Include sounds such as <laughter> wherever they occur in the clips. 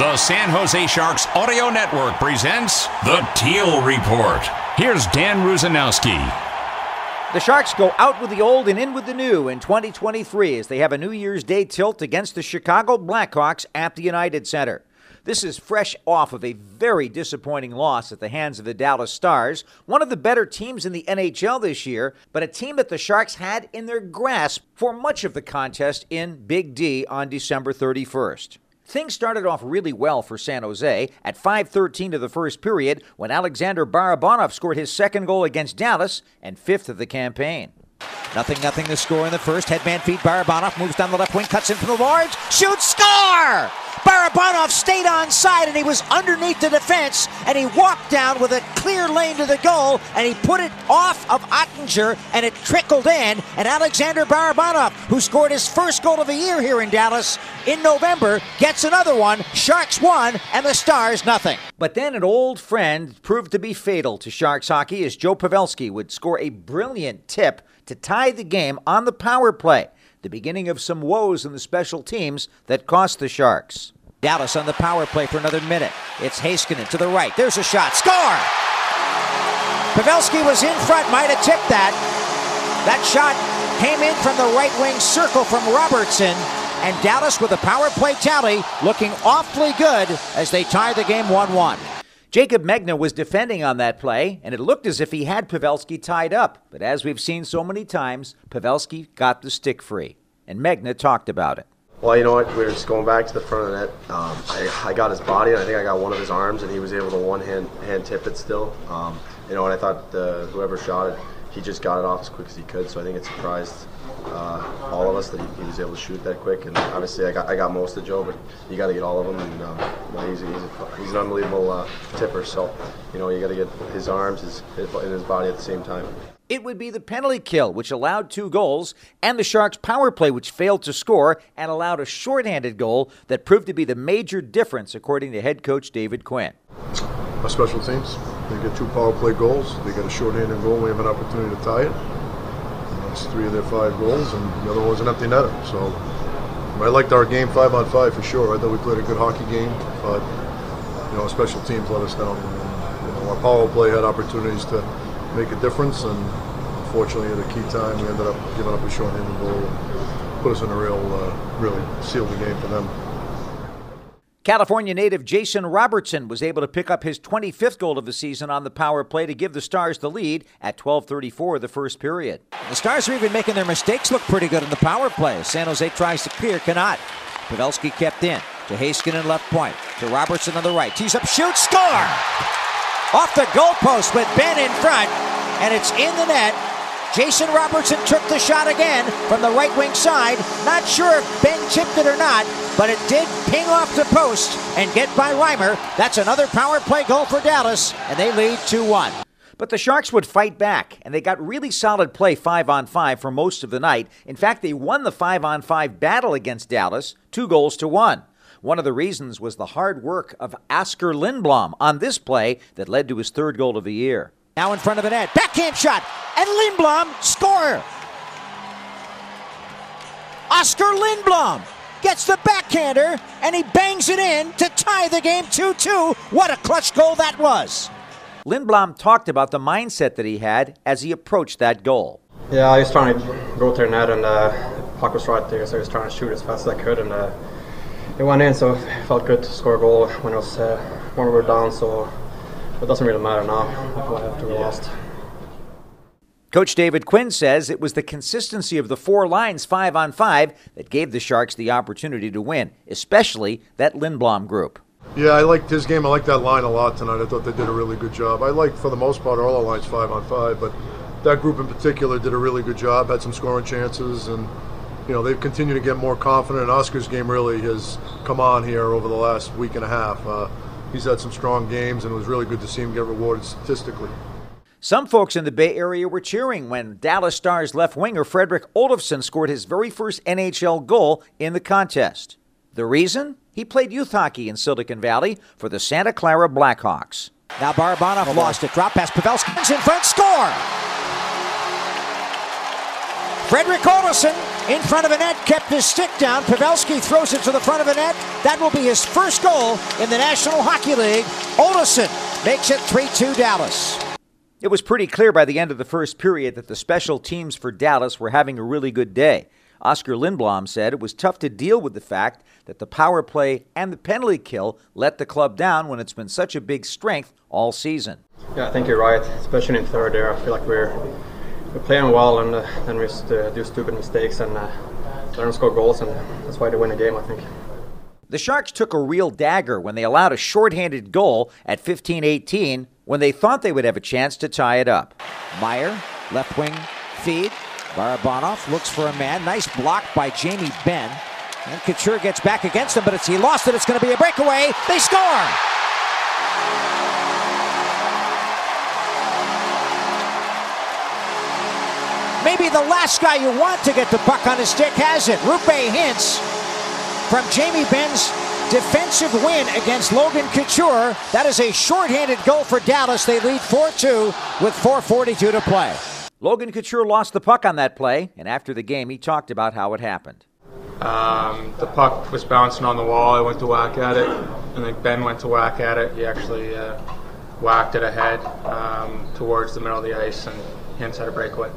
The San Jose Sharks Audio Network presents The Teal Report. Here's Dan Rusanowsky. The Sharks go out with the old and in with the new in 2023 as they have a New Year's Day tilt against the Chicago Blackhawks at the United Center. This is fresh off of a very disappointing loss at the hands of the Dallas Stars, one of the better teams in the NHL this year, but a team that the Sharks had in their grasp for much of the contest in Big D on December 31st. Things started off really well for San Jose at 5:13 of the first period when Alexander Barabanov scored his second goal against Dallas and fifth of the campaign. Nothing, nothing to score in the first. Headman feed. Barabanov moves down the left wing, cuts in from the large, shoots, score! Barabanov stayed on side and he was underneath the defense and he walked down with a clear lane to the goal and he put it off of Oettinger and it trickled in. And Alexander Barabanov, who scored his first goal of the year here in Dallas in November, gets another one. Sharks won and the Stars nothing. But then an old friend proved to be fatal to Sharks hockey as Joe Pavelski would score a brilliant tip to tie the game on the power play the beginning of some woes in the special teams that cost the Sharks. Dallas on the power play for another minute. It's Heiskanen to the right. There's a shot. Score! Pavelski was in front, might have tipped that. That shot came in from the right wing circle from Robertson. And Dallas with a power play tally looking awfully good as they tie the game 1 1. Jacob Megna was defending on that play, and it looked as if he had Pavelski tied up. But as we've seen so many times, Pavelski got the stick free. And Megna talked about it. Well, you know what? We were just going back to the front of the net. Um, I, I, got his body, and I think I got one of his arms, and he was able to one hand hand tip it still. Um, you know, and I thought uh, whoever shot it, he just got it off as quick as he could. So I think it surprised uh, all of us that he, he, was able to shoot that quick. And obviously, I got I got most of Joe, but you got to get all of them. And you know, he's, he's, a, he's, an unbelievable uh, tipper. So you know, you got to get his arms, his, his and his body at the same time. It would be the penalty kill, which allowed two goals, and the Sharks' power play, which failed to score and allowed a shorthanded goal that proved to be the major difference, according to head coach David Quinn. Our special teams, they get two power play goals, they get a shorthanded goal, we have an opportunity to tie it three of their five goals, and the other one was an empty netter. So I liked our game five on five for sure. I thought we played a good hockey game, but you know, special teams let us down. You know, our power play had opportunities to make a difference, and unfortunately, at a key time, we ended up giving up a short-handed goal and put us in a real, uh, really sealed the game for them. California native Jason Robertson was able to pick up his 25th goal of the season on the power play to give the Stars the lead at 12:34 of the first period. The Stars are even making their mistakes look pretty good in the power play. San Jose tries to clear, cannot. Pavelski kept in to Heiskanen left point to Robertson on the right. Tees up, shoot, score! Off the goalpost with Benn in front, and it's in the net. Jason Robertson took the shot again from the right wing side. Not sure if Benn chipped it or not, but it did ping off the post and get by Reimer. That's another power play goal for Dallas, and they lead 2 1. But the Sharks would fight back, and they got really solid play five on five for most of the night. In fact, they won the five on five battle against Dallas, two goals to one. One of the reasons was the hard work of Oscar Lindblom on this play that led to his third goal of the year. Now in front of the net. Backhand shot. And Lindblom score. Oscar Lindblom gets the backhander and he bangs it in to tie the game 2 2. What a clutch goal that was. Lindblom talked about the mindset that he had as he approached that goal. Yeah, I was trying to go to the net and uh, puck was right there, so I was trying to shoot as fast as I could, and uh, it went in. So it felt good to score a goal when it was uh, when we were down. So it doesn't really matter now after we lost. Coach David Quinn says it was the consistency of the four lines five on five that gave the Sharks the opportunity to win, especially that Lindblom group. Yeah, I liked his game. I liked that line a lot tonight. I thought they did a really good job. I liked, for the most part, all our lines five on five, but that group in particular did a really good job, had some scoring chances, and you know they've continued to get more confident. And Oscar's game really has come on here over the last week and a half. Uh, he's had some strong games, and it was really good to see him get rewarded statistically. Some folks in the Bay Area were cheering when Dallas Stars left winger Fredrik Olofsson scored his very first NHL goal in the contest. The reason? He played youth hockey in Silicon Valley for the Santa Clara Blackhawks. Now Barabanov lost it. Drop pass. Pavelski's in front. Score! Fredrik Olofsson in front of a net kept his stick down. Pavelski throws it to the front of the net. That will be his first goal in the National Hockey League. Olofsson makes it 3 2 Dallas. It was pretty clear by the end of the first period that the special teams for Dallas were having a really good day. Oscar Lindblom said it was tough to deal with the fact that the power play and the penalty kill let the club down when it's been such a big strength all season. Yeah, I think you're right, especially in third there. I feel like we're we're playing well and uh, then we just uh, do stupid mistakes and uh, to score goals, and that's why they win the game, I think. The Sharks took a real dagger when they allowed a shorthanded goal at 15 18 when they thought they would have a chance to tie it up. Meier, left wing feed. Barabanov looks for a man. Nice block by Jamie Benn. And Couture gets back against him, but it's, he lost it. It's going to be a breakaway. They score! Maybe the last guy you want to get the puck on his stick has it. Roope Hintz from Jamie Benn's defensive win against Logan Couture. That is a shorthanded goal for Dallas. They lead 4 2 with 4.42 to play. Logan Couture lost the puck on that play, and after the game, he talked about how it happened. Um, the puck was bouncing on the wall. I went to whack at it, and then Benn went to whack at it. He actually uh, whacked it ahead um, towards the middle of the ice, and Hintz had a breakaway.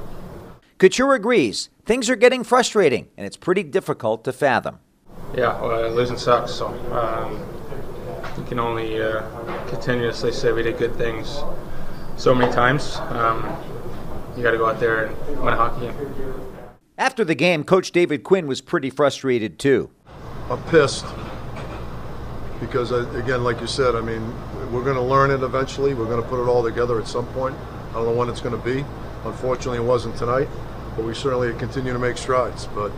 Couture agrees. Things are getting frustrating, and it's pretty difficult to fathom. Yeah, well, losing sucks, so um, we can only uh, continuously say we did good things so many times. Um, you got to go out there and win a hockey game. After the game, Coach David Quinn was pretty frustrated too. I'm pissed because, I, again, like you said, I mean, we're going to learn it eventually. We're going to put it all together at some point. I don't know when it's going to be. Unfortunately, it wasn't tonight, but we certainly continue to make strides. But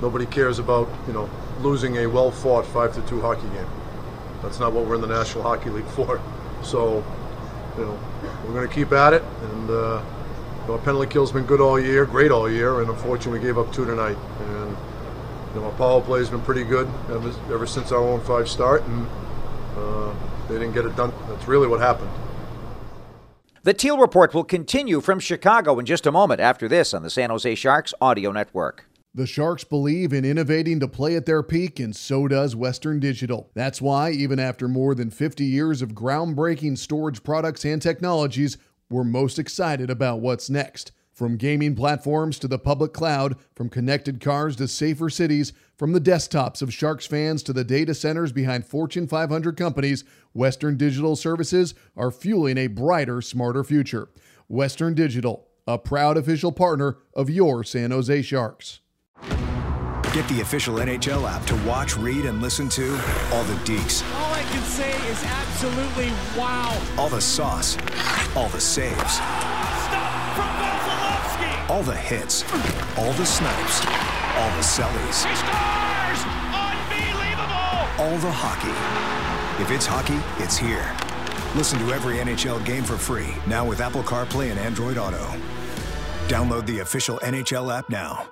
nobody cares about, you know, losing a well-fought five to two hockey game. That's not what we're in the National Hockey League <laughs> for. So, you know, we're going to keep at it, and uh, you know, our penalty kill's been good all year, great all year, and unfortunately we gave up two tonight. And you know, our power play's been pretty good ever, ever since our own five start, and uh, they didn't get it done. That's really what happened. The Teal Report will continue from Chicago in just a moment after this on the San Jose Sharks Audio Network. The Sharks believe in innovating to play at their peak, and so does Western Digital. That's why, even after more than 50 years of groundbreaking storage products and technologies, we're most excited about what's next. From gaming platforms to the public cloud, from connected cars to safer cities, from the desktops of Sharks fans to the data centers behind Fortune 500 companies, Western Digital services are fueling a brighter, smarter future. Western Digital, a proud official partner of your San Jose Sharks. Get the official NHL app to watch, read, and listen to all the deeks. All I can say is absolutely wow. All the sauce. All the saves. Stop from Vasilevskiy. All the hits. All the snipes. All the sellies. He scores! Unbelievable! All the hockey. If it's hockey, it's here. Listen to every NHL game for free now with Apple CarPlay and Android Auto. Download the official NHL app now.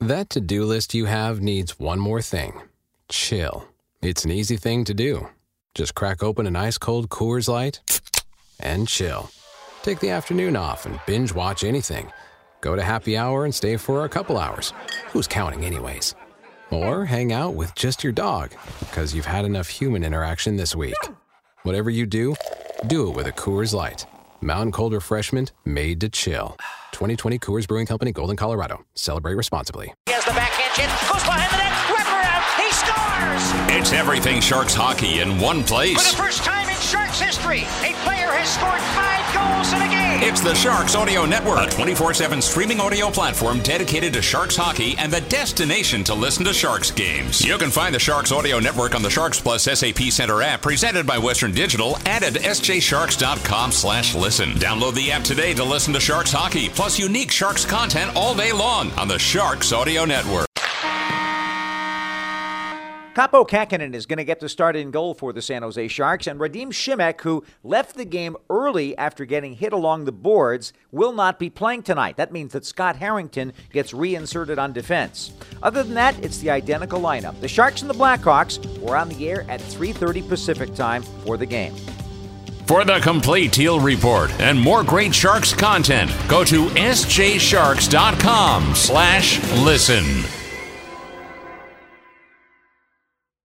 That to do list you have needs one more thing chill. It's an easy thing to do. Just crack open an ice cold Coors Light and chill. Take the afternoon off and binge watch anything. Go to happy hour and stay for a couple hours. Who's counting, anyways? Or hang out with just your dog because you've had enough human interaction this week. Whatever you do, do it with a Coors Light. Mountain Cold Refreshment made to chill. 2020 Coors Brewing Company, Golden, Colorado. Celebrate responsibly. He has the backhand chip, goes behind the net, wrap around, he scores! It's everything Sharks hockey in one place. For the first time in Sharks history. A player has scored five goals in a game. It's the Sharks Audio Network, a 24 7 streaming audio platform dedicated to Sharks hockey and the destination to listen to Sharks games. You can find the Sharks Audio Network on the Sharks Plus SAP Center app presented by Western Digital and at sjsharks.com slash listen. Download the app today to listen to Sharks hockey, plus unique Sharks content all day long on the Sharks Audio Network. Kaapo Kähkönen is going to get the start in goal for the San Jose Sharks, and Radim Simek, who left the game early after getting hit along the boards, will not be playing tonight. That means that Scott Harrington gets reinserted on defense. Other than that, it's the identical lineup. The Sharks and the Blackhawks were on the air at 3:30 Pacific time for the game. For the complete Teal Report and more great Sharks content, go to sjsharks.com slash listen.